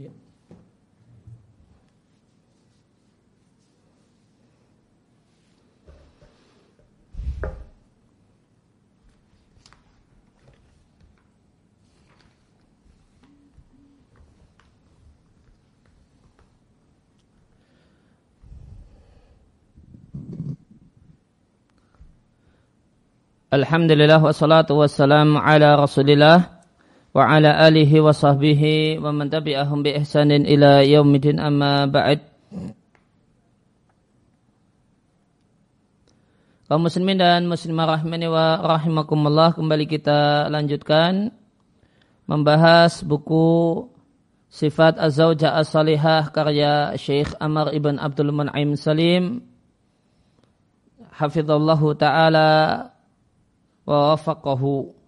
Ya. Alhamdulillah wassalatu wassalamu ala rasulillah wa ala alihi wa sahbihi wa man tabi'ahum bi ihsanin ila yaumidin amma ba'd kaum muslimin dan muslimah rahmani wa rahimakumullah kembali kita lanjutkan membahas buku sifat az-zawja as-salihah karya Syekh Amr ibn Abdul Mun'im Salim hafizallahu taala wa wafaqahu.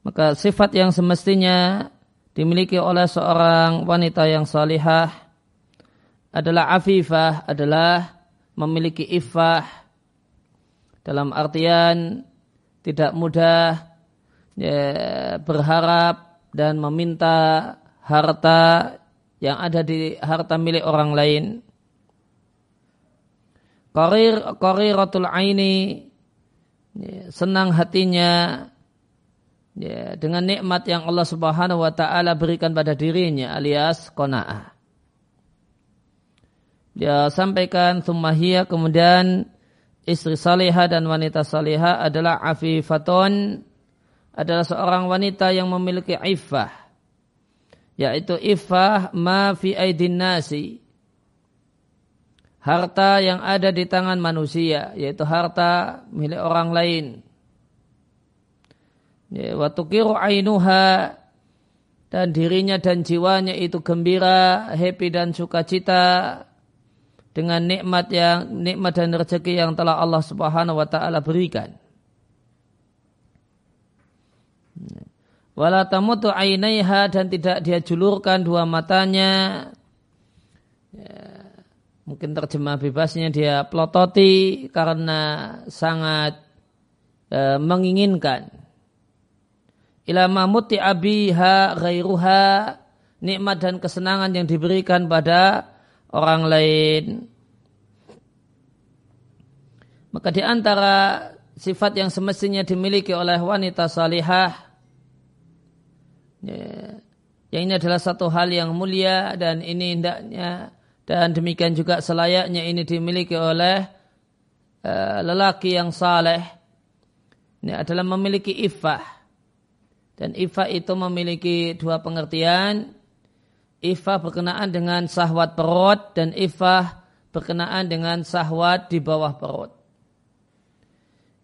Maka sifat yang semestinya dimiliki oleh seorang wanita yang salihah adalah afifah, adalah memiliki ifah dalam artian tidak mudah ya, berharap dan meminta harta yang ada di harta milik orang lain. Qarir qariratul aini ya, senang hatinya ya, dengan nikmat yang Allah Subhanahu wa taala berikan pada dirinya alias qanaah. Dia sampaikan summahiyah kemudian istri salihah dan wanita salihah adalah afifatun adalah seorang wanita yang memiliki iffah yaitu iffah ma fi aidin nasi harta yang ada di tangan manusia, yaitu harta milik orang lain. Ya, waktu kiru ainuha dan dirinya dan jiwanya itu gembira, happy dan sukacita dengan nikmat yang nikmat dan rezeki yang telah Allah Subhanahu wa taala berikan. Wala tamutu ainaiha dan tidak dia julurkan dua matanya. Ya mungkin terjemah bebasnya dia plototi karena sangat e, menginginkan ila mamuti abiha ghairuha nikmat dan kesenangan yang diberikan pada orang lain maka di antara sifat yang semestinya dimiliki oleh wanita salihah ya, yang ini adalah satu hal yang mulia dan ini hendaknya dan demikian juga selayaknya ini dimiliki oleh uh, lelaki yang saleh. Ini adalah memiliki ifah. Dan ifah itu memiliki dua pengertian. Ifah berkenaan dengan sahwat perut dan ifah berkenaan dengan sahwat di bawah perut.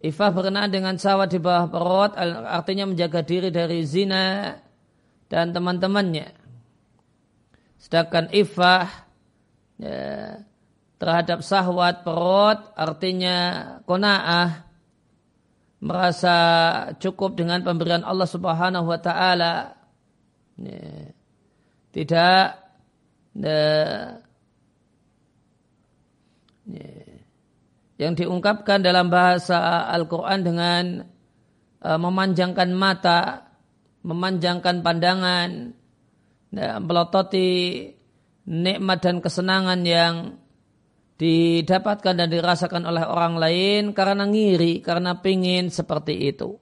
Ifah berkenaan dengan sahwat di bawah perut artinya menjaga diri dari zina dan teman-temannya. Sedangkan ifah ya, terhadap sahwat perut artinya kona'ah merasa cukup dengan pemberian Allah Subhanahu wa taala. Tidak ya, ya, yang diungkapkan dalam bahasa Al-Quran dengan uh, memanjangkan mata, memanjangkan pandangan, melototi nikmat dan kesenangan yang didapatkan dan dirasakan oleh orang lain karena ngiri, karena pingin seperti itu.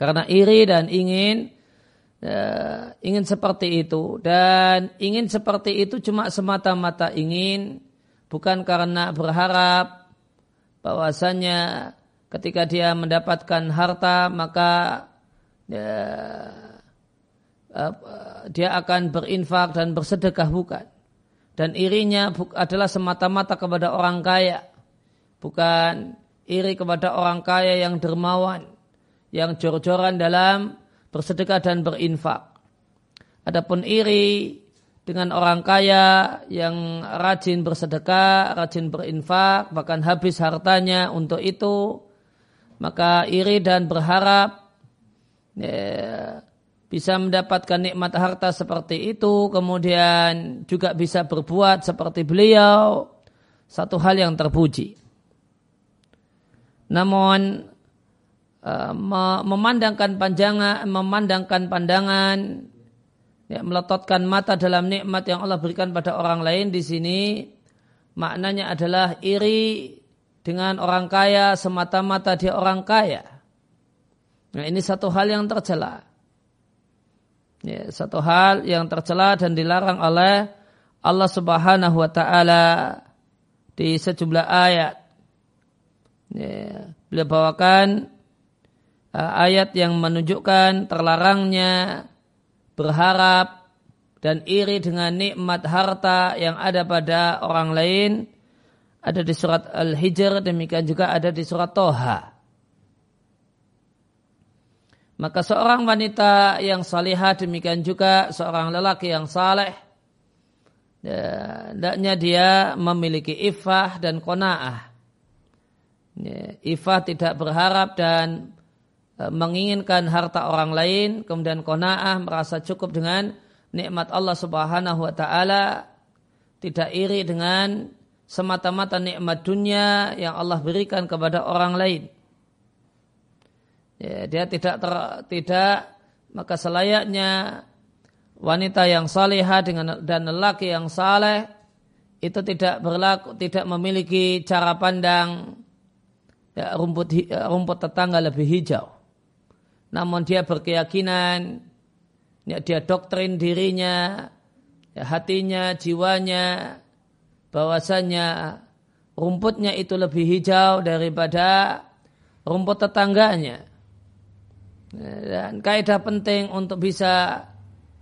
Karena iri dan ingin uh, ingin seperti itu dan ingin seperti itu cuma semata-mata ingin bukan karena berharap bahwasanya ketika dia mendapatkan harta maka uh, dia akan berinfak dan bersedekah bukan. Dan irinya adalah semata-mata kepada orang kaya. Bukan iri kepada orang kaya yang dermawan. Yang jor-joran dalam bersedekah dan berinfak. Adapun iri dengan orang kaya yang rajin bersedekah, rajin berinfak, bahkan habis hartanya untuk itu, maka iri dan berharap ya, bisa mendapatkan nikmat harta seperti itu, kemudian juga bisa berbuat seperti beliau, satu hal yang terpuji. Namun uh, memandangkan panjangan, memandangkan pandangan ya, melototkan mata dalam nikmat yang Allah berikan pada orang lain di sini maknanya adalah iri dengan orang kaya semata-mata dia orang kaya. Nah ini satu hal yang tercela. Ya, satu hal yang tercela dan dilarang oleh Allah Subhanahu wa taala di sejumlah ayat. Ya, beliau bawakan uh, ayat yang menunjukkan terlarangnya berharap dan iri dengan nikmat harta yang ada pada orang lain ada di surat Al-Hijr demikian juga ada di surat Toha. Maka seorang wanita yang salihah demikian juga seorang lelaki yang saleh hendaknya dia memiliki ifah dan kona'ah. Ya, ifah tidak berharap dan e, menginginkan harta orang lain, kemudian kona'ah merasa cukup dengan nikmat Allah Subhanahu wa taala, tidak iri dengan semata-mata nikmat dunia yang Allah berikan kepada orang lain. Ya, dia tidak ter, tidak maka selayaknya wanita yang salihah dengan dan lelaki yang saleh itu tidak berlaku tidak memiliki cara pandang ya, rumput rumput tetangga lebih hijau. Namun dia berkeyakinan ya, dia doktrin dirinya ya, hatinya jiwanya bahwasanya rumputnya itu lebih hijau daripada rumput tetangganya. Dan kaidah penting untuk bisa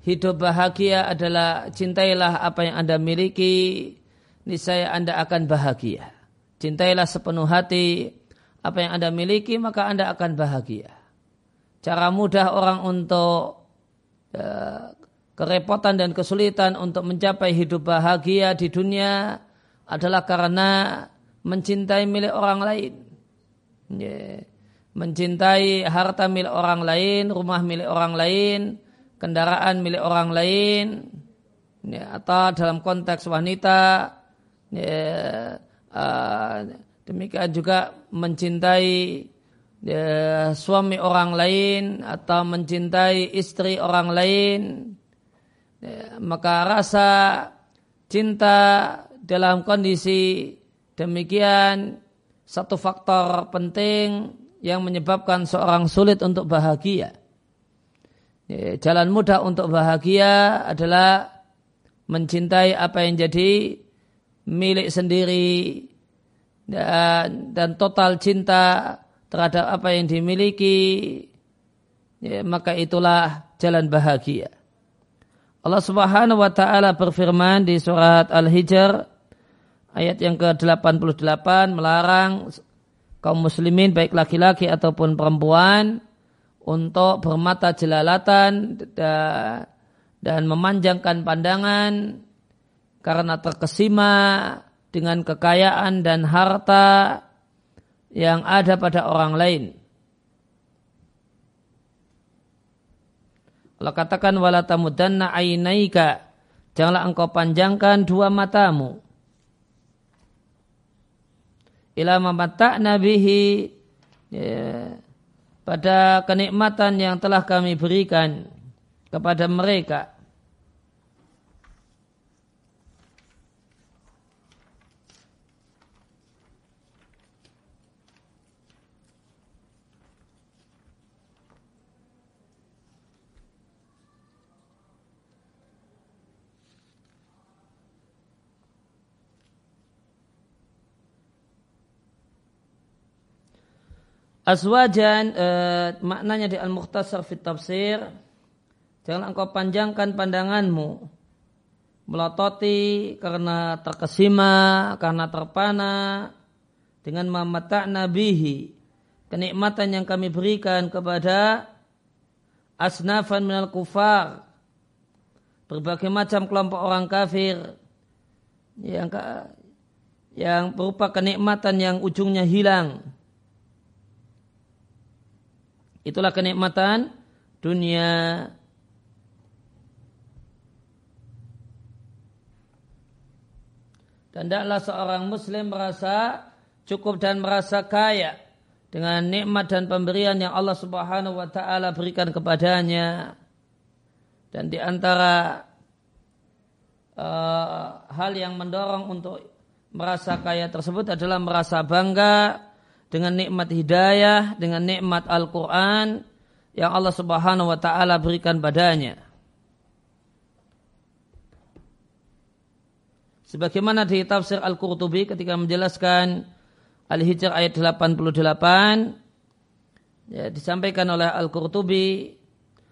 hidup bahagia adalah cintailah apa yang Anda miliki, niscaya Anda akan bahagia. Cintailah sepenuh hati apa yang Anda miliki, maka Anda akan bahagia. Cara mudah orang untuk uh, kerepotan dan kesulitan untuk mencapai hidup bahagia di dunia adalah karena mencintai milik orang lain. Yeah. Mencintai harta milik orang lain, rumah milik orang lain, kendaraan milik orang lain ya, atau dalam konteks wanita ya, uh, demikian juga mencintai ya, suami orang lain atau mencintai istri orang lain ya, maka rasa cinta dalam kondisi demikian satu faktor penting yang menyebabkan seorang sulit untuk bahagia. Ya, jalan mudah untuk bahagia adalah mencintai apa yang jadi milik sendiri dan, dan total cinta terhadap apa yang dimiliki ya, maka itulah jalan bahagia. Allah Subhanahu wa taala berfirman di surat Al-Hijr ayat yang ke-88 melarang kaum muslimin baik laki-laki ataupun perempuan untuk bermata jelalatan dan memanjangkan pandangan karena terkesima dengan kekayaan dan harta yang ada pada orang lain. Allah katakan wala tamudanna ainaika janganlah engkau panjangkan dua matamu ila mamata'na bihi. Ya, pada kenikmatan yang telah kami berikan kepada mereka Aswajan eh, maknanya di Al-Mukhtasar fit Tafsir jangan engkau panjangkan pandanganmu. Melototi karena terkesima, karena terpana dengan mamata nabihi kenikmatan yang kami berikan kepada asnafan minal kufar berbagai macam kelompok orang kafir yang yang berupa kenikmatan yang ujungnya hilang Itulah kenikmatan dunia. Dan tidaklah seorang muslim merasa cukup dan merasa kaya dengan nikmat dan pemberian yang Allah Subhanahu wa taala berikan kepadanya. Dan di antara uh, hal yang mendorong untuk merasa kaya tersebut adalah merasa bangga dengan nikmat hidayah, dengan nikmat Al-Quran yang Allah Subhanahu wa Ta'ala berikan padanya. Sebagaimana di tafsir Al-Qurtubi ketika menjelaskan Al-Hijr ayat 88 ya, disampaikan oleh Al-Qurtubi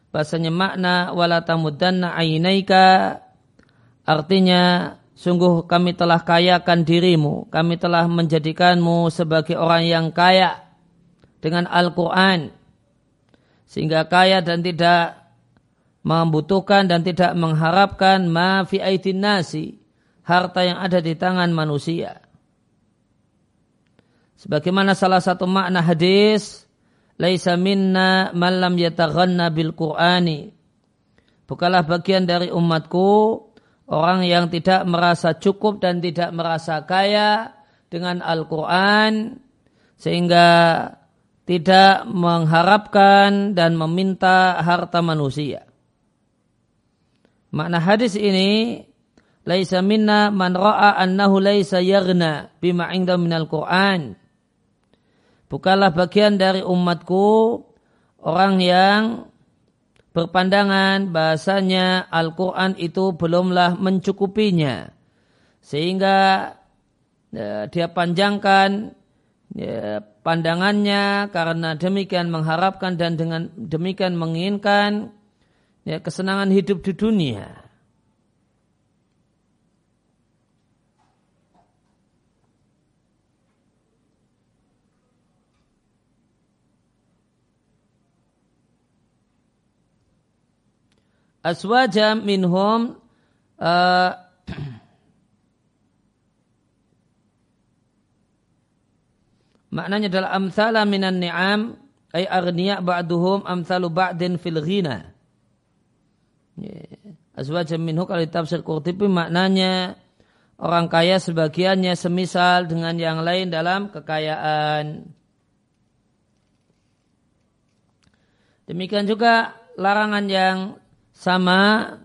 bahasanya makna wala tamuddanna ainaika artinya sungguh kami telah kayakan dirimu. Kami telah menjadikanmu sebagai orang yang kaya dengan Al-Qur'an. Sehingga kaya dan tidak membutuhkan dan tidak mengharapkan ma fi nasi harta yang ada di tangan manusia. Sebagaimana salah satu makna hadis laisa minna man lam yataghanna bil Qur'ani. Bukalah bagian dari umatku orang yang tidak merasa cukup dan tidak merasa kaya dengan Al-Quran sehingga tidak mengharapkan dan meminta harta manusia. Makna hadis ini laisa minna man ra'a annahu laisa yaghna bima 'inda minal Qur'an Bukanlah bagian dari umatku orang yang berpandangan bahasanya Al-Quran itu belumlah mencukupinya. Sehingga ya, dia panjangkan ya, pandangannya karena demikian mengharapkan dan dengan demikian menginginkan ya, kesenangan hidup di dunia. Aswaja minhum uh, maknanya adalah amthala minan ni'am ay arniya ba'duhum amthalu ba'din fil ghina. Aswaja minhu kalau tafsir Qurtubi maknanya orang kaya sebagiannya semisal dengan yang lain dalam kekayaan. Demikian juga larangan yang sama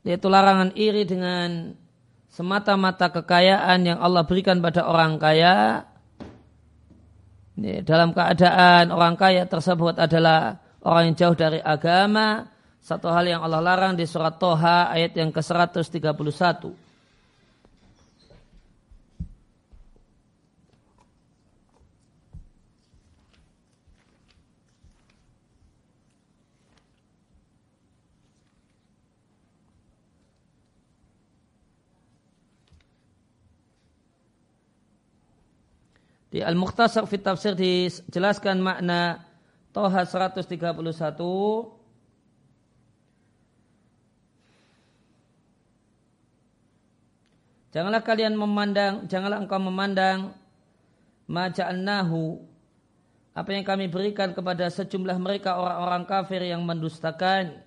yaitu larangan iri dengan semata-mata kekayaan yang Allah berikan pada orang kaya. Dalam keadaan orang kaya tersebut adalah orang yang jauh dari agama. Satu hal yang Allah larang di surat Toha ayat yang ke-131 Di Al-Mukhtasar fit tafsir dijelaskan makna Toha 131 Janganlah kalian memandang, janganlah engkau memandang maja'annahu apa yang kami berikan kepada sejumlah mereka orang-orang kafir yang mendustakan.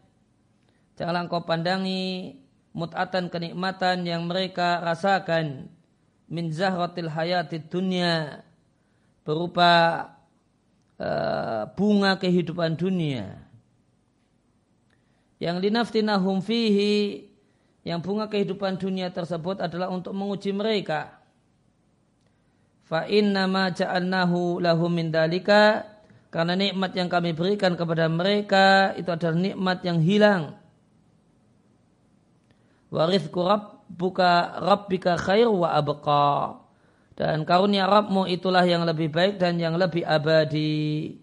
Janganlah engkau pandangi mut'atan kenikmatan yang mereka rasakan min zahratil hayatid dunia berupa uh, bunga kehidupan dunia. Yang linaftinahum fihi yang bunga kehidupan dunia tersebut adalah untuk menguji mereka. Fa inna ma ja'alnahu lahum min dalika karena nikmat yang kami berikan kepada mereka itu adalah nikmat yang hilang. Warithku rabbuka rabbika khair wa abqa. Dan karunia Rabbmu itulah yang lebih baik dan yang lebih abadi.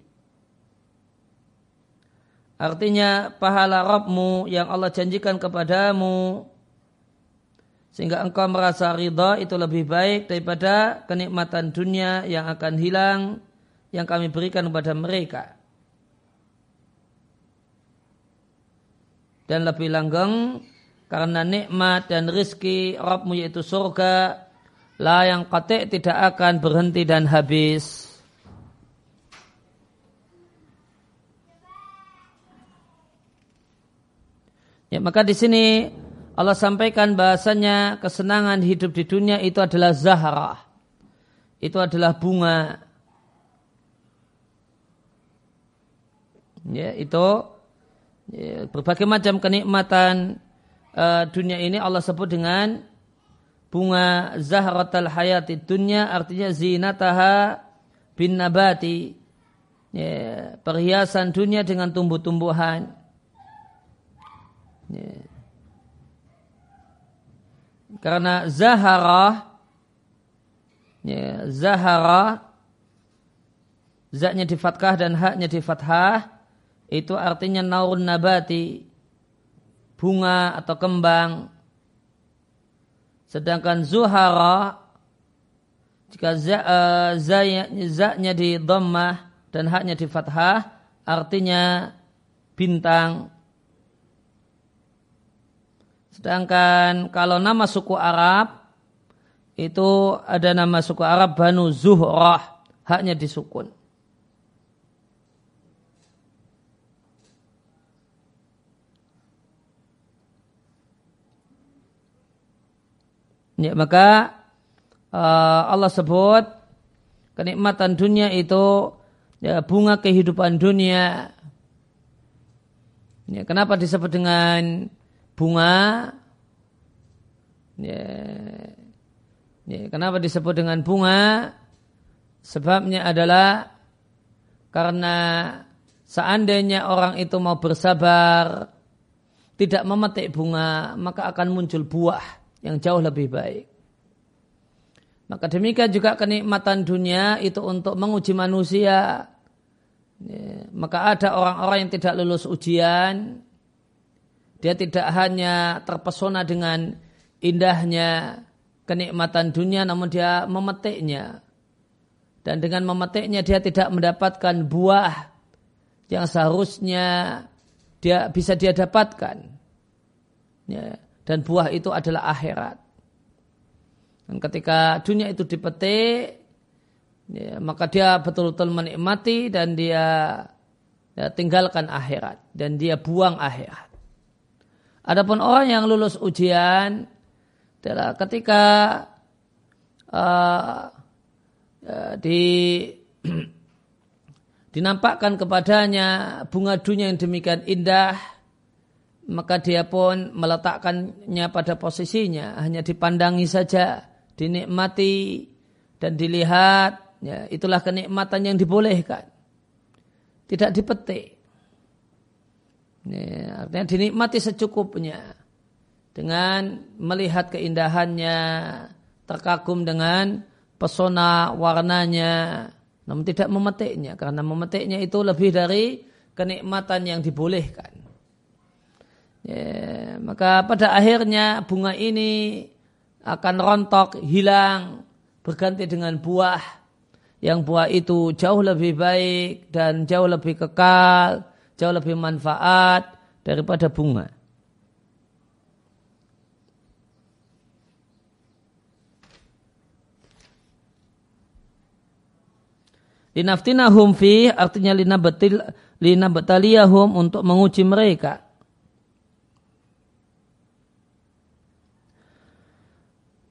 Artinya pahala Rabbmu yang Allah janjikan kepadamu sehingga engkau merasa ridha itu lebih baik daripada kenikmatan dunia yang akan hilang yang kami berikan kepada mereka. Dan lebih langgeng karena nikmat dan rizki Rabbmu yaitu surga la yang qatik tidak akan berhenti dan habis. Ya, maka di sini Allah sampaikan bahasanya kesenangan hidup di dunia itu adalah zahra. Itu adalah bunga. Ya, itu Ya, berbagai macam kenikmatan uh, dunia ini Allah sebut dengan bunga zahratal hayati dunya artinya zinataha bin nabati. Ya, perhiasan dunia dengan tumbuh-tumbuhan. Ya. karena zahara ya, zahara zatnya di fathah dan haknya di fathah itu artinya naurun nabati bunga atau kembang sedangkan zuhara jika uh, zaknya di dhammah dan haknya di fathah artinya bintang. Sedangkan kalau nama suku Arab itu ada nama suku Arab Banu Zuhrah haknya disukun Ya, maka uh, Allah sebut kenikmatan dunia itu ya, bunga kehidupan dunia. Ya, kenapa disebut dengan bunga? Ya, ya, kenapa disebut dengan bunga? Sebabnya adalah karena seandainya orang itu mau bersabar, tidak memetik bunga, maka akan muncul buah yang jauh lebih baik. Maka demikian juga kenikmatan dunia itu untuk menguji manusia. Ya, maka ada orang-orang yang tidak lulus ujian. Dia tidak hanya terpesona dengan indahnya kenikmatan dunia namun dia memetiknya. Dan dengan memetiknya dia tidak mendapatkan buah yang seharusnya dia bisa dia dapatkan. Ya dan buah itu adalah akhirat. Dan ketika dunia itu dipetik, ya, maka dia betul-betul menikmati dan dia ya, tinggalkan akhirat dan dia buang akhirat. Adapun orang yang lulus ujian adalah ketika uh, di dinampakkan kepadanya bunga dunia yang demikian indah maka dia pun meletakkannya pada posisinya. Hanya dipandangi saja dinikmati dan dilihat. Ya itulah kenikmatan yang dibolehkan. Tidak dipetik. Ya, artinya dinikmati secukupnya. Dengan melihat keindahannya terkagum dengan pesona warnanya. Namun tidak memetiknya karena memetiknya itu lebih dari kenikmatan yang dibolehkan Ya, maka pada akhirnya bunga ini akan rontok, hilang, berganti dengan buah. Yang buah itu jauh lebih baik dan jauh lebih kekal, jauh lebih manfaat daripada bunga. Linaftinahum fi artinya lina betil lina betaliyahum untuk menguji mereka.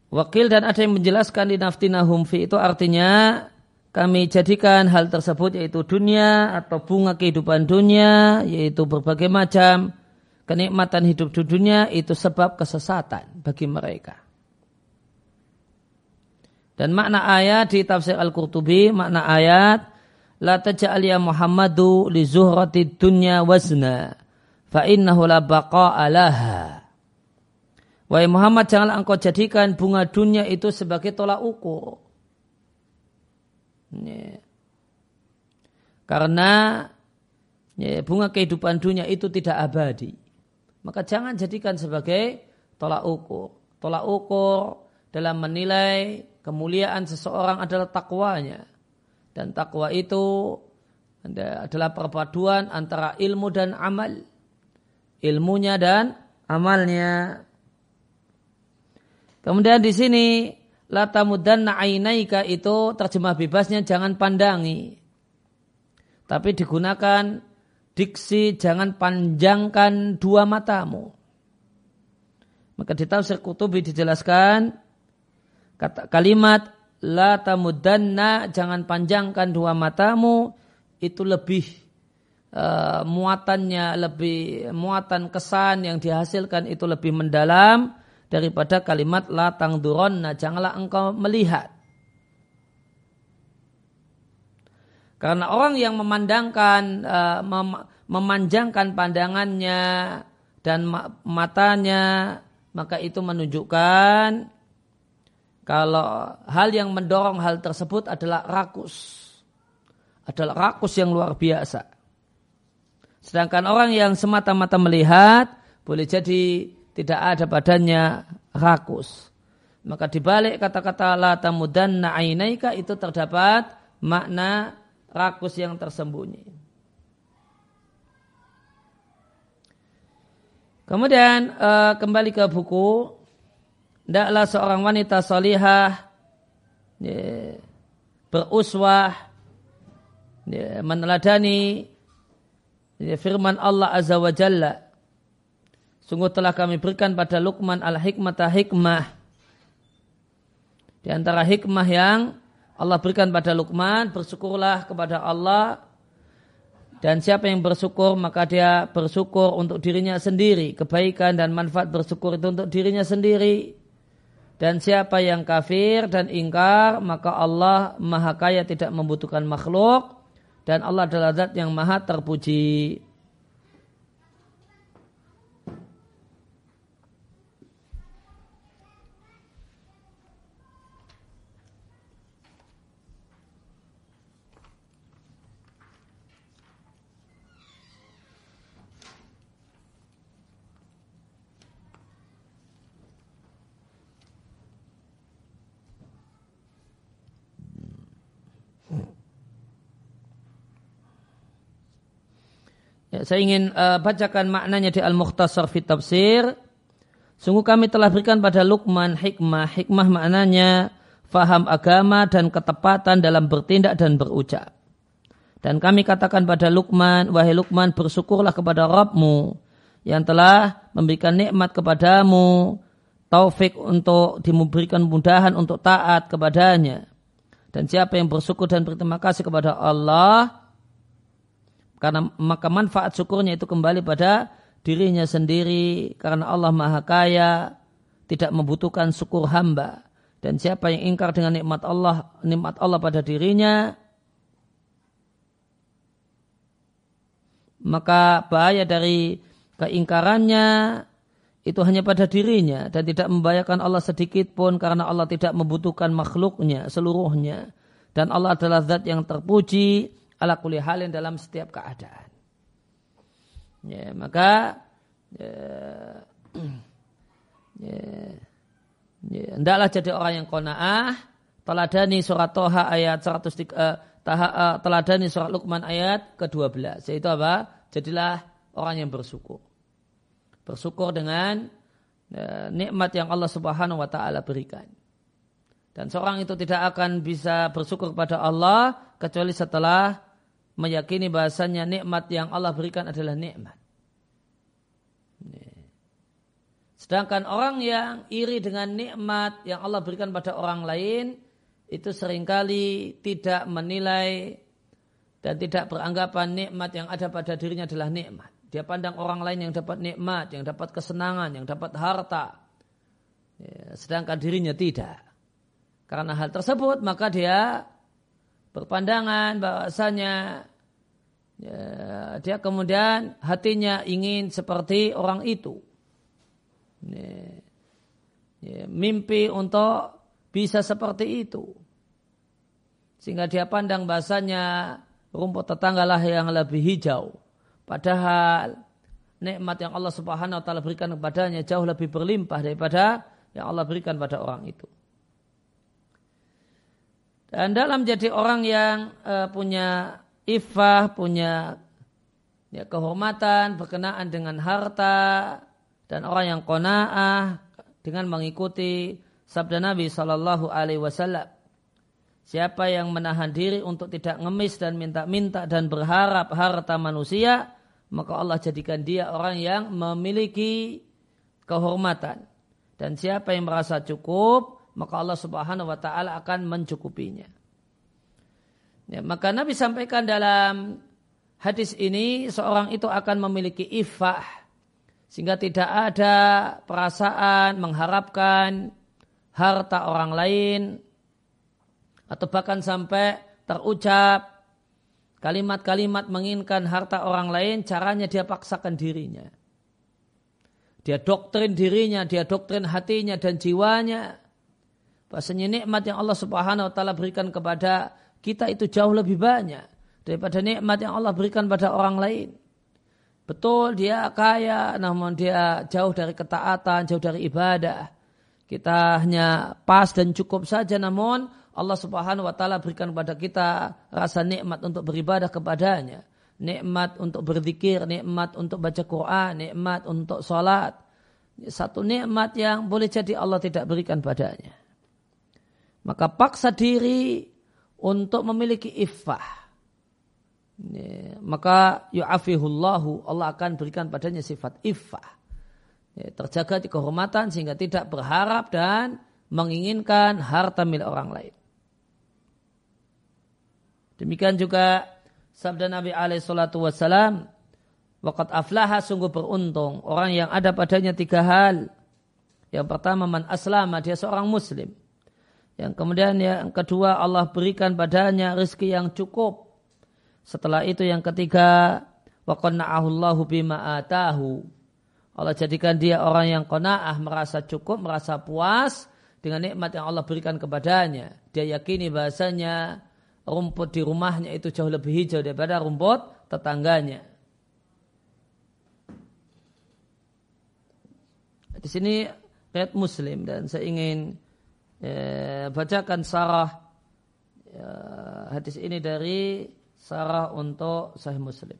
Wakil dan ada yang menjelaskan di naftina humfi itu artinya kami jadikan hal tersebut yaitu dunia atau bunga kehidupan dunia yaitu berbagai macam kenikmatan hidup di dunia itu sebab kesesatan bagi mereka. Dan makna ayat di tafsir Al-Qurtubi, makna ayat La taj'al ya Muhammadu li zuhrati dunya wazna fa innahu la baqa'a. Wahai Muhammad janganlah engkau jadikan bunga dunia itu sebagai tolak ukur. Ya. Karena ya, bunga kehidupan dunia itu tidak abadi. Maka jangan jadikan sebagai tolak ukur. Tolak ukur dalam menilai kemuliaan seseorang adalah takwanya. Dan takwa itu adalah perpaduan antara ilmu dan amal. Ilmunya dan amalnya. Kemudian di sini lata mudanna ainaika itu terjemah bebasnya jangan pandangi. Tapi digunakan diksi jangan panjangkan dua matamu. Maka di tafsir Kutubi dijelaskan kata kalimat la tamudanna jangan panjangkan dua matamu itu lebih uh, muatannya lebih muatan kesan yang dihasilkan itu lebih mendalam daripada kalimat la tangduronna janganlah engkau melihat. Karena orang yang memandangkan mem memanjangkan pandangannya dan matanya maka itu menunjukkan kalau hal yang mendorong hal tersebut adalah rakus. Adalah rakus yang luar biasa. Sedangkan orang yang semata-mata melihat boleh jadi tidak ada badannya rakus. Maka dibalik kata-kata la tamudanna ainaika itu terdapat makna rakus yang tersembunyi. Kemudian uh, kembali ke buku. Tidaklah seorang wanita salihah ya, beruswah ya, meneladani ya, firman Allah Azza wa Jalla Sungguh telah kami berikan pada Luqman al-hikmata hikmah. Di antara hikmah yang Allah berikan pada Luqman, bersyukurlah kepada Allah. Dan siapa yang bersyukur, maka dia bersyukur untuk dirinya sendiri. Kebaikan dan manfaat bersyukur itu untuk dirinya sendiri. Dan siapa yang kafir dan ingkar, maka Allah maha kaya tidak membutuhkan makhluk. Dan Allah adalah zat yang maha terpuji. Ya, saya ingin uh, bacakan maknanya di Al-Mukhtasar fi Tafsir. Sungguh kami telah berikan pada Luqman hikmah. Hikmah maknanya faham agama dan ketepatan dalam bertindak dan berucap. Dan kami katakan pada Luqman, wahai Luqman bersyukurlah kepada Rabbmu yang telah memberikan nikmat kepadamu, taufik untuk diberikan mudahan untuk taat kepadanya. Dan siapa yang bersyukur dan berterima kasih kepada Allah, karena maka manfaat syukurnya itu kembali pada dirinya sendiri. Karena Allah Maha Kaya tidak membutuhkan syukur hamba. Dan siapa yang ingkar dengan nikmat Allah nikmat Allah pada dirinya maka bahaya dari keingkarannya itu hanya pada dirinya. Dan tidak membahayakan Allah sedikit pun karena Allah tidak membutuhkan makhluknya seluruhnya. Dan Allah adalah zat yang terpuji ala kulli halin dalam setiap keadaan. Ya, maka ya, ya, ya, hendaklah jadi orang yang kona'ah, teladani surat Toha ayat 103, uh, eh, taha, uh, teladani surat Luqman ayat ke-12. Yaitu apa? Jadilah orang yang bersyukur. Bersyukur dengan uh, nikmat yang Allah Subhanahu wa taala berikan. Dan seorang itu tidak akan bisa bersyukur kepada Allah kecuali setelah meyakini bahasanya nikmat yang Allah berikan adalah nikmat. Sedangkan orang yang iri dengan nikmat yang Allah berikan pada orang lain itu sering kali tidak menilai dan tidak beranggapan nikmat yang ada pada dirinya adalah nikmat. Dia pandang orang lain yang dapat nikmat, yang dapat kesenangan, yang dapat harta. Ya, sedangkan dirinya tidak. Karena hal tersebut maka dia berpandangan bahwasanya ya, dia kemudian hatinya ingin seperti orang itu. Ya, ya, mimpi untuk bisa seperti itu. Sehingga dia pandang bahasanya rumput tetanggalah yang lebih hijau. Padahal nikmat yang Allah Subhanahu wa taala berikan kepadanya jauh lebih berlimpah daripada yang Allah berikan pada orang itu. Dan dalam jadi orang yang uh, punya ifah, punya ya, kehormatan berkenaan dengan harta dan orang yang kona'ah dengan mengikuti sabda Nabi Shallallahu Alaihi Wasallam. Siapa yang menahan diri untuk tidak ngemis dan minta-minta dan berharap harta manusia, maka Allah jadikan dia orang yang memiliki kehormatan. Dan siapa yang merasa cukup, maka Allah Subhanahu wa taala akan mencukupinya. Ya, maka Nabi sampaikan dalam hadis ini seorang itu akan memiliki ifah sehingga tidak ada perasaan mengharapkan harta orang lain atau bahkan sampai terucap kalimat-kalimat menginginkan harta orang lain caranya dia paksakan dirinya dia doktrin dirinya dia doktrin hatinya dan jiwanya bahasanya nikmat yang Allah Subhanahu wa taala berikan kepada kita itu jauh lebih banyak daripada nikmat yang Allah berikan pada orang lain Betul dia kaya namun dia jauh dari ketaatan, jauh dari ibadah. Kita hanya pas dan cukup saja namun Allah Subhanahu wa taala berikan kepada kita rasa nikmat untuk beribadah kepadanya. Nikmat untuk berzikir, nikmat untuk baca Quran, nikmat untuk sholat. Satu nikmat yang boleh jadi Allah tidak berikan padanya. Maka paksa diri untuk memiliki iffah Ya, maka yu'afihullahu Allah akan berikan padanya sifat iffah. Ya, terjaga di kehormatan sehingga tidak berharap dan menginginkan harta milik orang lain. Demikian juga sabda Nabi alaihi salatu wassalam, Waqat aflaha sungguh beruntung orang yang ada padanya tiga hal. Yang pertama man aslama dia seorang muslim. Yang kemudian yang kedua Allah berikan padanya rezeki yang cukup setelah itu yang ketiga, wa bima atahu. Allah jadikan dia orang yang qanaah, merasa cukup, merasa puas dengan nikmat yang Allah berikan kepadanya. Dia yakini bahasanya rumput di rumahnya itu jauh lebih hijau daripada rumput tetangganya. Di sini ayat Muslim dan saya ingin eh, bacakan sarah eh, hadis ini dari sarah untuk Sahih Muslim.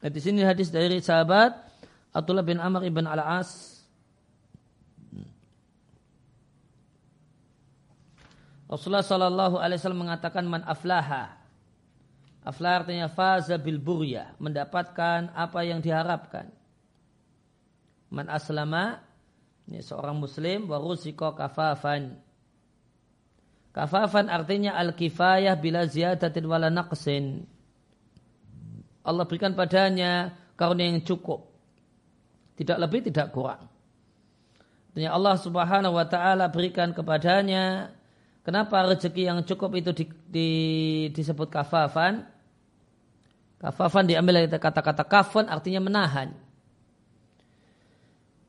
Di sini hadis dari sahabat Abdullah bin Amr ibn Al-As Rasulullah Shallallahu Alaihi Wasallam mengatakan man aflaha Aflah artinya faza bil burya, mendapatkan apa yang diharapkan. Man aslama, ini seorang muslim, warusiko kafafan. Kafafan artinya al-kifayah bila ziyadatin wala naqsin. Allah berikan padanya karunia yang cukup. Tidak lebih, tidak kurang. Artinya Allah subhanahu wa ta'ala berikan kepadanya Kenapa rezeki yang cukup itu di, di, disebut kafafan? Kafafan diambil dari kata-kata kafan artinya menahan.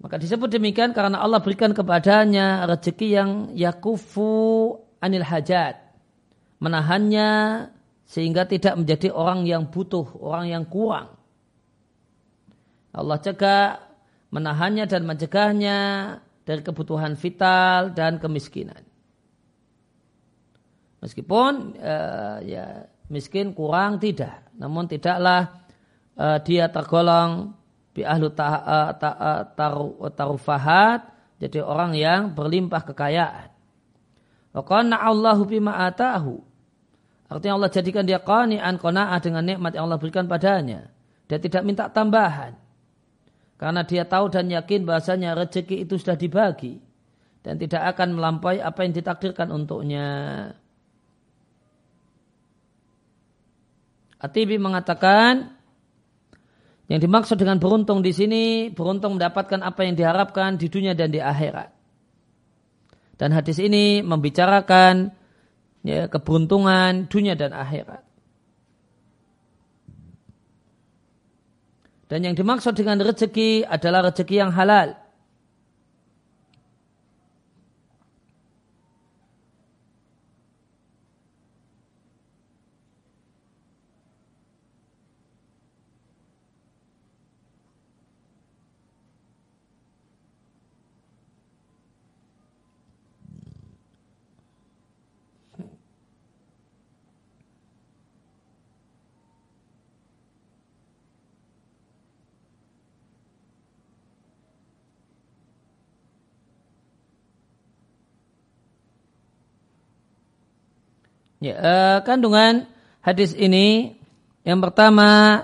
Maka disebut demikian karena Allah berikan kepadanya rezeki yang yakufu anil hajat. Menahannya sehingga tidak menjadi orang yang butuh, orang yang kurang. Allah cegah menahannya dan mencegahnya dari kebutuhan vital dan kemiskinan. Meskipun uh, ya miskin kurang tidak, namun tidaklah uh, dia tergolong bi ahlu ta, uh, ta, uh, taru, tarufahat jadi orang yang berlimpah kekayaan. Wa Allahu bima atahu. Artinya Allah jadikan dia qani'an qana'ah dengan nikmat yang Allah berikan padanya. Dia tidak minta tambahan. Karena dia tahu dan yakin bahasanya rezeki itu sudah dibagi. Dan tidak akan melampaui apa yang ditakdirkan untuknya. Atibi mengatakan yang dimaksud dengan beruntung di sini beruntung mendapatkan apa yang diharapkan di dunia dan di akhirat. Dan hadis ini membicarakan ya, keberuntungan dunia dan akhirat. Dan yang dimaksud dengan rezeki adalah rezeki yang halal. Ya, uh, kandungan hadis ini yang pertama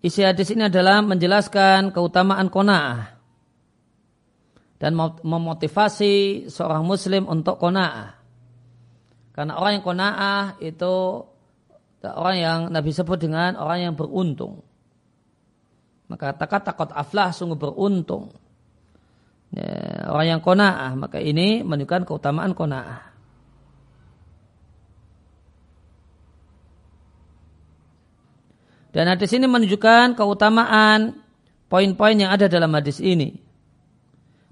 isi hadis ini adalah menjelaskan keutamaan kona'ah dan memotivasi seorang muslim untuk kona'ah. Karena orang yang kona'ah itu orang yang Nabi sebut dengan orang yang beruntung. Maka kata takut aflah sungguh beruntung. Ya, orang yang kona'ah maka ini menunjukkan keutamaan kona'ah. Dan hadis ini menunjukkan keutamaan poin-poin yang ada dalam hadis ini.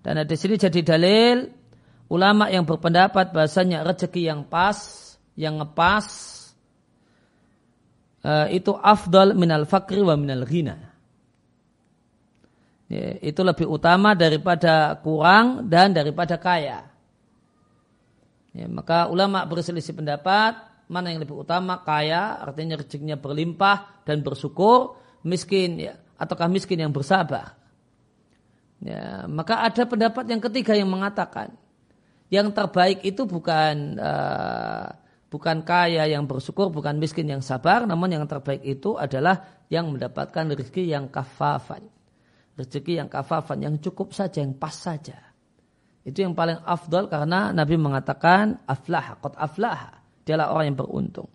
Dan hadis ini jadi dalil ulama yang berpendapat bahasanya rezeki yang pas, yang ngepas, uh, itu afdal minal fakri wa minal ghina. Ya, itu lebih utama daripada kurang dan daripada kaya. Ya, maka ulama berselisih pendapat mana yang lebih utama? Kaya artinya rezekinya berlimpah dan bersyukur. Miskin ya. Ataukah miskin yang bersabar? Ya maka ada pendapat yang ketiga yang mengatakan yang terbaik itu bukan uh, bukan kaya yang bersyukur bukan miskin yang sabar namun yang terbaik itu adalah yang mendapatkan rezeki yang kafafan. Rezeki yang kafafan yang cukup saja yang pas saja. Itu yang paling afdol karena Nabi mengatakan aflah qad aflah Dialah orang yang beruntung.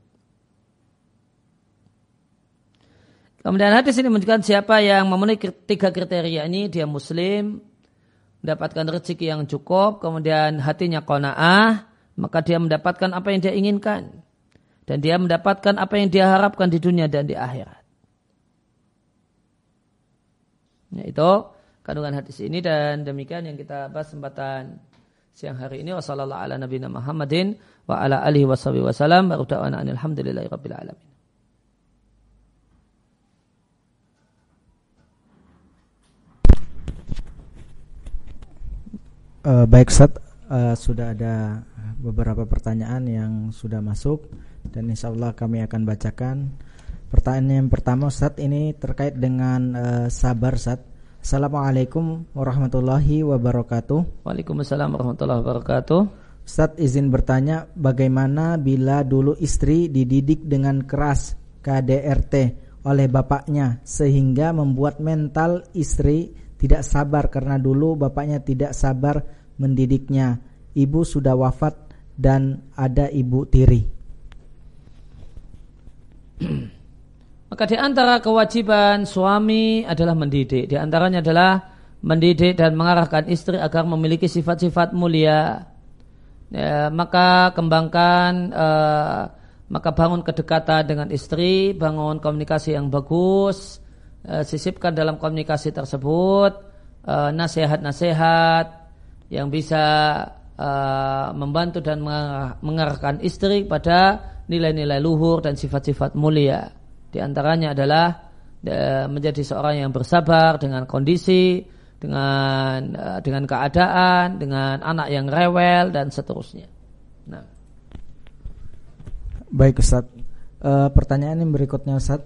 Kemudian hadis ini menunjukkan siapa yang memenuhi tiga kriteria ini, dia muslim, mendapatkan rezeki yang cukup, kemudian hatinya kona'ah, maka dia mendapatkan apa yang dia inginkan. Dan dia mendapatkan apa yang dia harapkan di dunia dan di akhirat. Ya, itu kandungan hadis ini dan demikian yang kita bahas kesempatan siang hari ini. Wassalamualaikum warahmatullahi wabarakatuh wa ala alihi washabihi wasallam wa da'wana alhamdulillahi rabbil alamin. Uh, baik Ustaz, uh, sudah ada beberapa pertanyaan yang sudah masuk dan insya Allah kami akan bacakan. Pertanyaan yang pertama Ustaz ini terkait dengan uh, sabar Ustaz. Assalamualaikum warahmatullahi wabarakatuh. Waalaikumsalam warahmatullahi wabarakatuh. Ustaz izin bertanya bagaimana bila dulu istri dididik dengan keras KDRT oleh bapaknya sehingga membuat mental istri tidak sabar karena dulu bapaknya tidak sabar mendidiknya. Ibu sudah wafat dan ada ibu tiri. Maka di antara kewajiban suami adalah mendidik. Di antaranya adalah mendidik dan mengarahkan istri agar memiliki sifat-sifat mulia ya, maka kembangkan uh, maka bangun kedekatan dengan istri, bangun komunikasi yang bagus, uh, sisipkan dalam komunikasi tersebut uh, nasihat-nasihat yang bisa uh, membantu dan mengarahkan istri pada nilai-nilai luhur dan sifat-sifat mulia. Di antaranya adalah menjadi seorang yang bersabar dengan kondisi, dengan uh, dengan keadaan, dengan anak yang rewel dan seterusnya. Nah. Baik Ustaz. Uh, pertanyaan yang berikutnya Ustaz.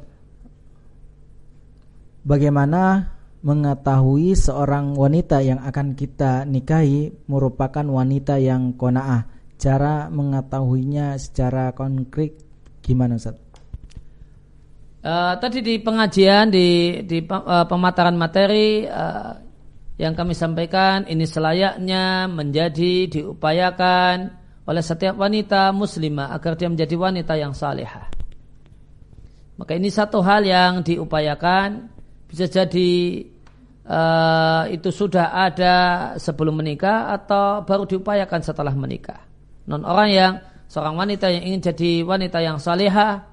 Bagaimana mengetahui seorang wanita yang akan kita nikahi merupakan wanita yang kona'ah? Cara mengetahuinya secara konkret gimana Ustaz? Uh, tadi di pengajian di di uh, pemataran materi uh, yang kami sampaikan ini selayaknya menjadi diupayakan oleh setiap wanita muslimah agar dia menjadi wanita yang salihah. Maka ini satu hal yang diupayakan bisa jadi uh, itu sudah ada sebelum menikah atau baru diupayakan setelah menikah. Non orang yang seorang wanita yang ingin jadi wanita yang salihah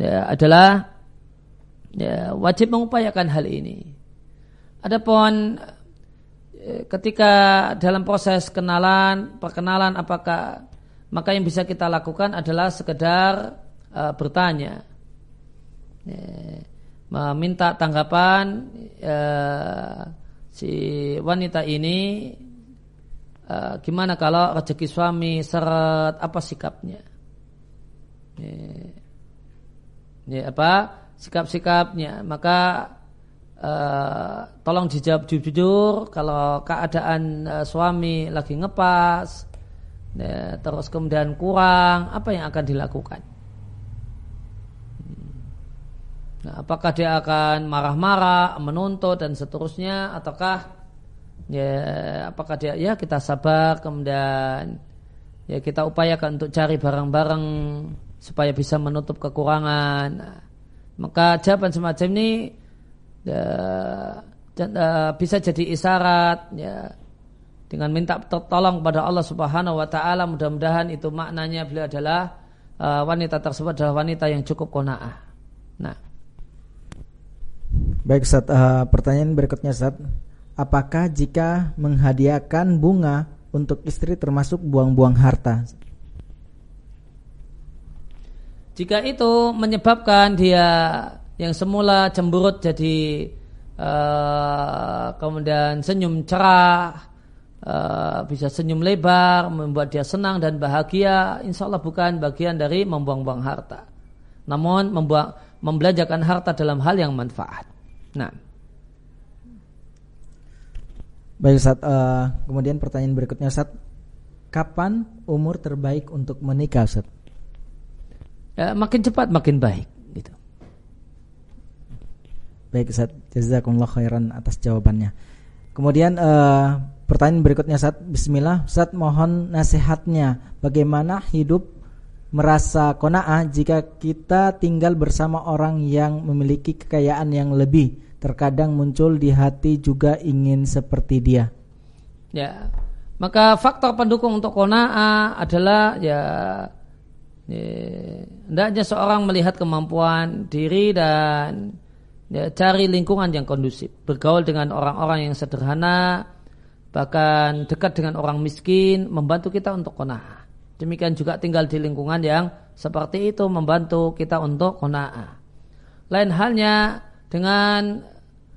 ya, adalah ya, wajib mengupayakan hal ini. Adapun ketika dalam proses kenalan, perkenalan apakah maka yang bisa kita lakukan adalah sekedar uh, bertanya. meminta tanggapan uh, si wanita ini uh, gimana kalau rezeki suami seret apa sikapnya? Ya, apa sikap-sikapnya? Maka uh, tolong dijawab jujur kalau keadaan uh, suami lagi ngepas ya, terus kemudian kurang apa yang akan dilakukan Nah, apakah dia akan marah-marah, menuntut dan seterusnya ataukah ya apakah dia ya kita sabar kemudian ya kita upayakan untuk cari barang-barang supaya bisa menutup kekurangan. Nah, maka jawaban semacam ini ya, uh, bisa jadi isyarat ya dengan minta tolong kepada Allah Subhanahu wa taala mudah-mudahan itu maknanya beliau adalah uh, wanita tersebut adalah wanita yang cukup qanaah. Nah, Baik Ustaz, uh, pertanyaan berikutnya Ustaz. Apakah jika menghadiahkan bunga untuk istri termasuk buang-buang harta? Jika itu menyebabkan dia yang semula cemburut jadi uh, kemudian senyum cerah, uh, bisa senyum lebar, membuat dia senang dan bahagia, insya Allah bukan bagian dari membuang-buang harta. Namun membuang, membelanjakan harta dalam hal yang manfaat. Nah. Baik Ustaz, uh, kemudian pertanyaan berikutnya Ustaz, kapan umur terbaik untuk menikah Ustaz? Ya, makin cepat makin baik gitu. Baik Ustaz, jazakumullah khairan atas jawabannya. Kemudian uh, pertanyaan berikutnya Ustaz, bismillah Ustaz mohon nasihatnya bagaimana hidup merasa kona'ah jika kita tinggal bersama orang yang memiliki kekayaan yang lebih terkadang muncul di hati juga ingin seperti dia. Ya, maka faktor pendukung untuk kona'ah adalah ya, ya hendaknya seorang melihat kemampuan diri dan ya, cari lingkungan yang kondusif, bergaul dengan orang-orang yang sederhana, bahkan dekat dengan orang miskin, membantu kita untuk kona'ah. Demikian juga tinggal di lingkungan yang seperti itu membantu kita untuk kona'ah. Lain halnya dengan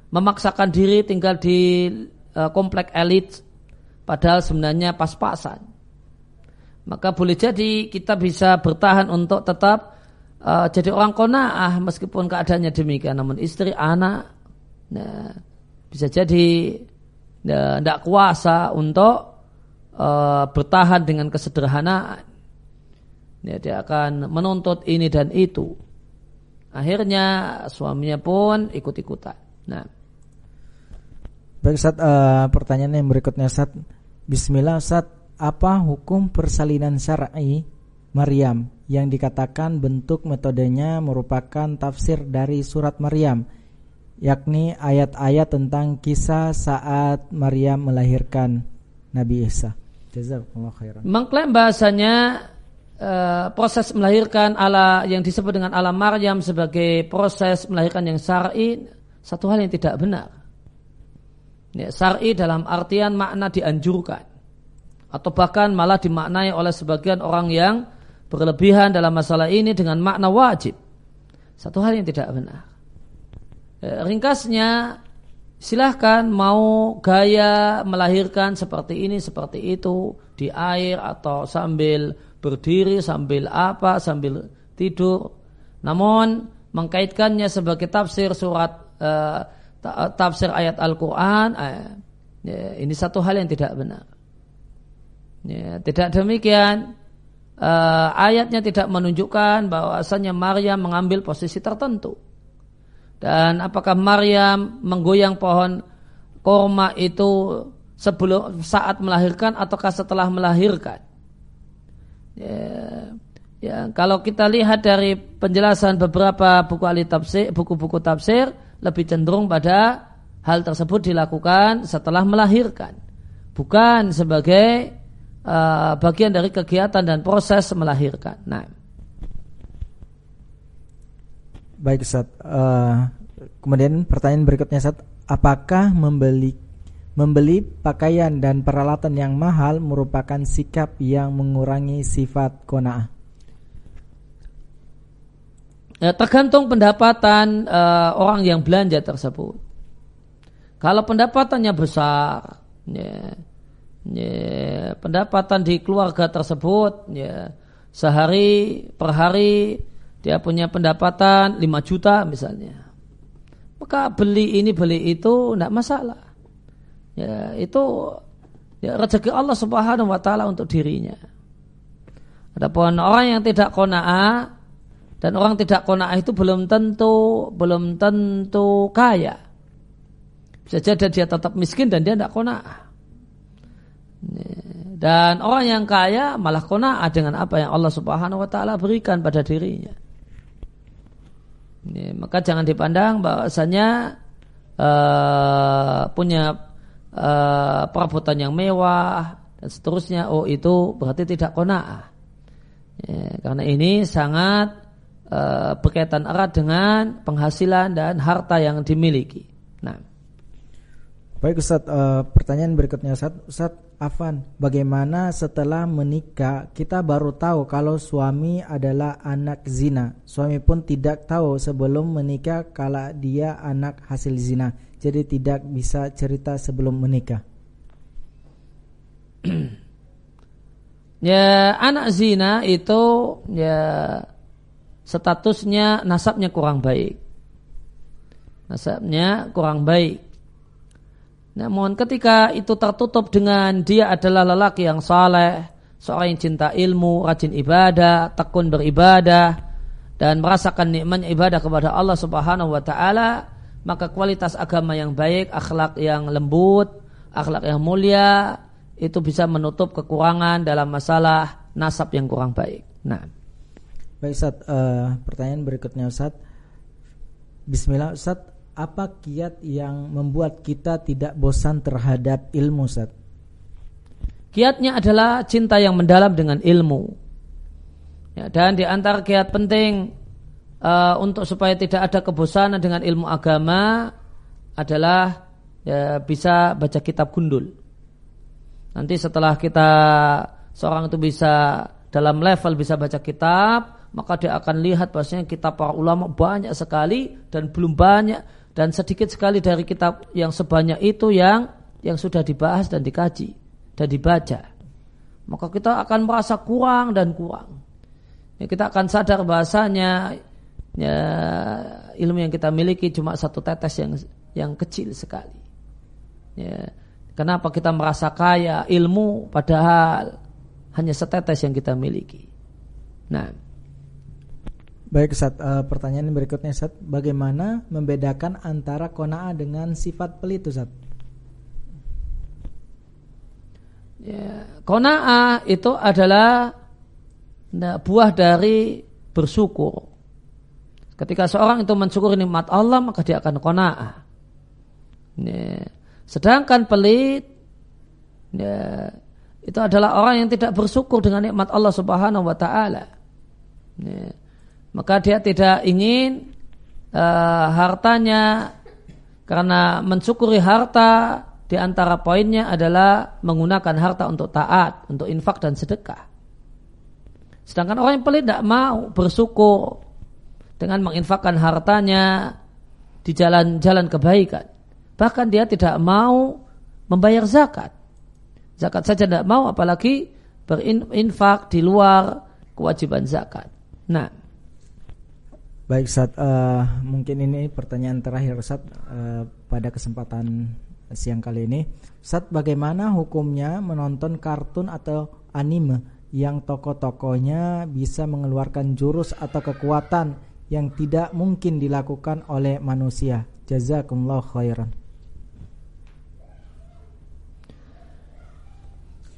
memaksakan diri tinggal di uh, komplek elit padahal sebenarnya pas-pasan. Maka boleh jadi kita bisa bertahan untuk tetap uh, jadi orang kona'ah meskipun keadaannya demikian. Namun istri, anak nah, bisa jadi tidak nah, kuasa untuk uh, bertahan dengan kesederhanaan. Ya, dia akan menuntut ini dan itu. Akhirnya suaminya pun ikut-ikutan. Nah, Baik Ustaz, uh, pertanyaan yang berikutnya Ustaz. Bismillah Ustaz, apa hukum persalinan syar'i Maryam yang dikatakan bentuk metodenya merupakan tafsir dari surat Maryam yakni ayat-ayat tentang kisah saat Maryam melahirkan Nabi Isa. Mengklaim bahasanya uh, proses melahirkan ala yang disebut dengan alam Maryam sebagai proses melahirkan yang syar'i satu hal yang tidak benar. Ya, Sar'i dalam artian makna dianjurkan atau bahkan malah dimaknai oleh sebagian orang yang berlebihan dalam masalah ini dengan makna wajib. Satu hal yang tidak benar. Ya, ringkasnya silahkan mau gaya melahirkan seperti ini seperti itu di air atau sambil berdiri sambil apa sambil tidur. Namun mengkaitkannya sebagai tafsir surat uh, tafsir ayat Al-Quran ya, ini satu hal yang tidak benar. Ya, tidak demikian uh, ayatnya tidak menunjukkan bahwasanya Maryam mengambil posisi tertentu. Dan apakah Maryam menggoyang pohon korma itu sebelum saat melahirkan ataukah setelah melahirkan? Ya, ya kalau kita lihat dari penjelasan beberapa buku ahli tafsir, buku-buku tafsir, lebih cenderung pada hal tersebut dilakukan setelah melahirkan, bukan sebagai uh, bagian dari kegiatan dan proses melahirkan. Nah, baik Ustaz. Uh, kemudian pertanyaan berikutnya Ustaz, apakah membeli membeli pakaian dan peralatan yang mahal merupakan sikap yang mengurangi sifat kona'ah? ya, tergantung pendapatan uh, orang yang belanja tersebut. Kalau pendapatannya besar, ya, ya, pendapatan di keluarga tersebut, ya, sehari per hari dia punya pendapatan 5 juta misalnya. Maka beli ini beli itu tidak masalah. Ya, itu ya, rezeki Allah Subhanahu wa taala untuk dirinya. Adapun orang yang tidak qanaah Dan orang tidak kona'ah itu belum tentu belum tentu kaya. Bisa jadi dia tetap miskin dan dia tidak kona'ah. Dan orang yang kaya malah kona'ah dengan apa yang Allah Subhanahu wa taala berikan pada dirinya. Ini, maka jangan dipandang bahwasanya uh, punya uh, perabotan yang mewah dan seterusnya. Oh itu berarti tidak kona'ah. Ya, karena ini sangat uh, berkaitan erat dengan penghasilan dan harta yang dimiliki. Nah. Baik Ustaz, uh, pertanyaan berikutnya Ustaz. Ustaz Afan, bagaimana setelah menikah kita baru tahu kalau suami adalah anak zina. Suami pun tidak tahu sebelum menikah kalau dia anak hasil zina. Jadi tidak bisa cerita sebelum menikah. ya anak zina itu ya statusnya nasabnya kurang baik. Nasabnya kurang baik. Namun ketika itu tertutup dengan dia adalah lelaki yang saleh, seorang yang cinta ilmu, rajin ibadah, tekun beribadah, dan merasakan nikmatnya ibadah kepada Allah Subhanahu wa taala, maka kualitas agama yang baik, akhlak yang lembut, akhlak yang mulia itu bisa menutup kekurangan dalam masalah nasab yang kurang baik. Nah. Baik Ustaz, uh, pertanyaan berikutnya Ustaz. Bismillah Ustaz, apa kiat yang membuat kita tidak bosan terhadap ilmu Ustaz? Kiatnya adalah cinta yang mendalam dengan ilmu. Ya, dan di antara kiat penting uh, untuk supaya tidak ada kebosanan dengan ilmu agama adalah ya, bisa baca kitab gundul. Nanti setelah kita seorang itu bisa dalam level bisa baca kitab, maka dia akan lihat bahwasanya kitab para ulama banyak sekali dan belum banyak dan sedikit sekali dari kitab yang sebanyak itu yang yang sudah dibahas dan dikaji dan dibaca. Maka kita akan merasa kurang dan kurang. Ya, kita akan sadar bahasanya ya, ilmu yang kita miliki cuma satu tetes yang yang kecil sekali. Ya, kenapa kita merasa kaya ilmu padahal hanya setetes yang kita miliki. Nah, Baik Ustaz, uh, pertanyaan berikutnya Ustaz, bagaimana membedakan antara kona'ah dengan sifat pelit Ustaz? Ya, kona'ah itu adalah nah, buah dari bersyukur. Ketika seorang itu mensyukuri nikmat Allah maka dia akan kona'ah. Ya, sedangkan pelit ya, itu adalah orang yang tidak bersyukur dengan nikmat Allah Subhanahu wa taala. Ya, maka dia tidak ingin uh, hartanya karena mensyukuri harta di antara poinnya adalah menggunakan harta untuk taat, untuk infak dan sedekah. Sedangkan orang yang pelit tidak mau bersyukur dengan menginfakkan hartanya di jalan-jalan kebaikan. Bahkan dia tidak mau membayar zakat. Zakat saja tidak mau apalagi berinfak di luar kewajiban zakat. Nah, Baik Ustaz, uh, mungkin ini pertanyaan terakhir Ustaz uh, pada kesempatan siang kali ini. Ustaz, bagaimana hukumnya menonton kartun atau anime yang tokoh-tokohnya bisa mengeluarkan jurus atau kekuatan yang tidak mungkin dilakukan oleh manusia? Jazakumullah khairan.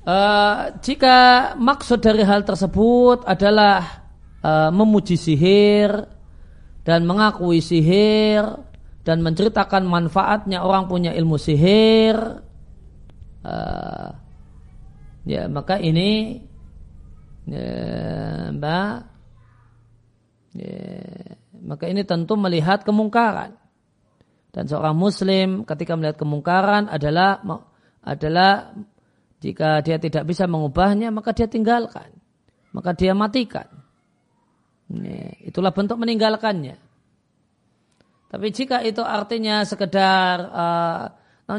Uh, jika maksud dari hal tersebut adalah uh, memuji sihir, dan mengakui sihir dan menceritakan manfaatnya orang punya ilmu sihir. Uh, ya maka ini ya, mbak ya, maka ini tentu melihat kemungkaran. Dan seorang muslim ketika melihat kemungkaran adalah adalah jika dia tidak bisa mengubahnya maka dia tinggalkan maka dia matikan itulah bentuk meninggalkannya. Tapi jika itu artinya sekedar, uh,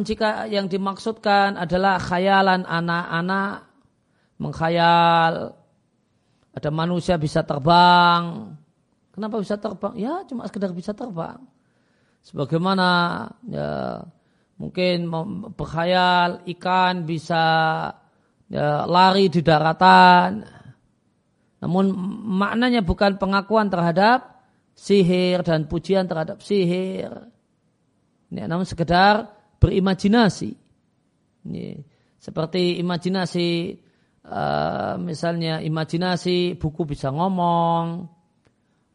jika yang dimaksudkan adalah khayalan anak-anak, mengkhayal, ada manusia bisa terbang. Kenapa bisa terbang? Ya cuma sekedar bisa terbang. Sebagaimana ya, mungkin berkhayal ikan bisa ya, lari di daratan Namun maknanya bukan pengakuan terhadap sihir dan pujian terhadap sihir. Ya, namun sekedar berimajinasi. Ya, seperti imajinasi uh, misalnya imajinasi buku bisa ngomong,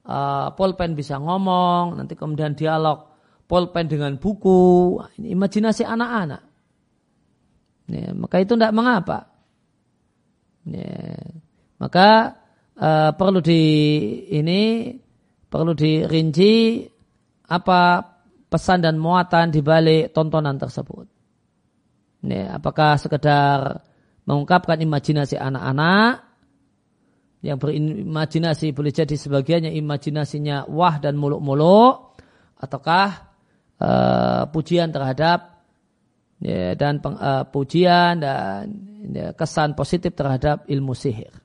uh, pulpen bisa ngomong, nanti kemudian dialog pulpen dengan buku, ini imajinasi anak-anak. Ya, maka itu tidak mengapa. Ya, maka uh, perlu di ini perlu dirinci apa pesan dan muatan di balik tontonan tersebut. Ya, apakah sekedar mengungkapkan imajinasi anak-anak yang berimajinasi boleh jadi sebagiannya imajinasinya wah dan muluk-muluk ataukah uh, pujian terhadap ya, dan uh, pujian dan ya, kesan positif terhadap ilmu sihir.